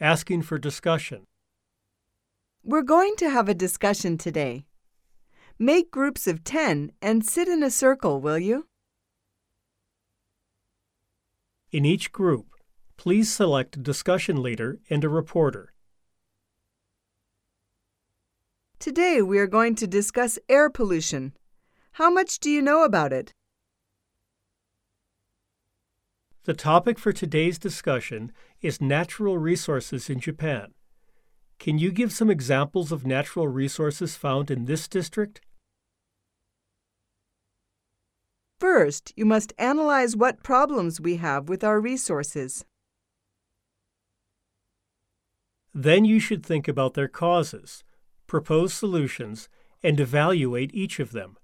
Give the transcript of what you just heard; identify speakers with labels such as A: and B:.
A: asking for discussion.
B: We're going to have a discussion today. Make groups of 10 and sit in a circle, will you?
A: In each group, please select a discussion leader and a reporter.
B: Today we are going to discuss air pollution. How much do you know about it?
A: The topic for today's discussion is natural resources in Japan. Can you give some examples of natural resources found in this district?
B: First, you must analyze what problems we have with our resources.
A: Then you should think about their causes, propose solutions, and evaluate each of them.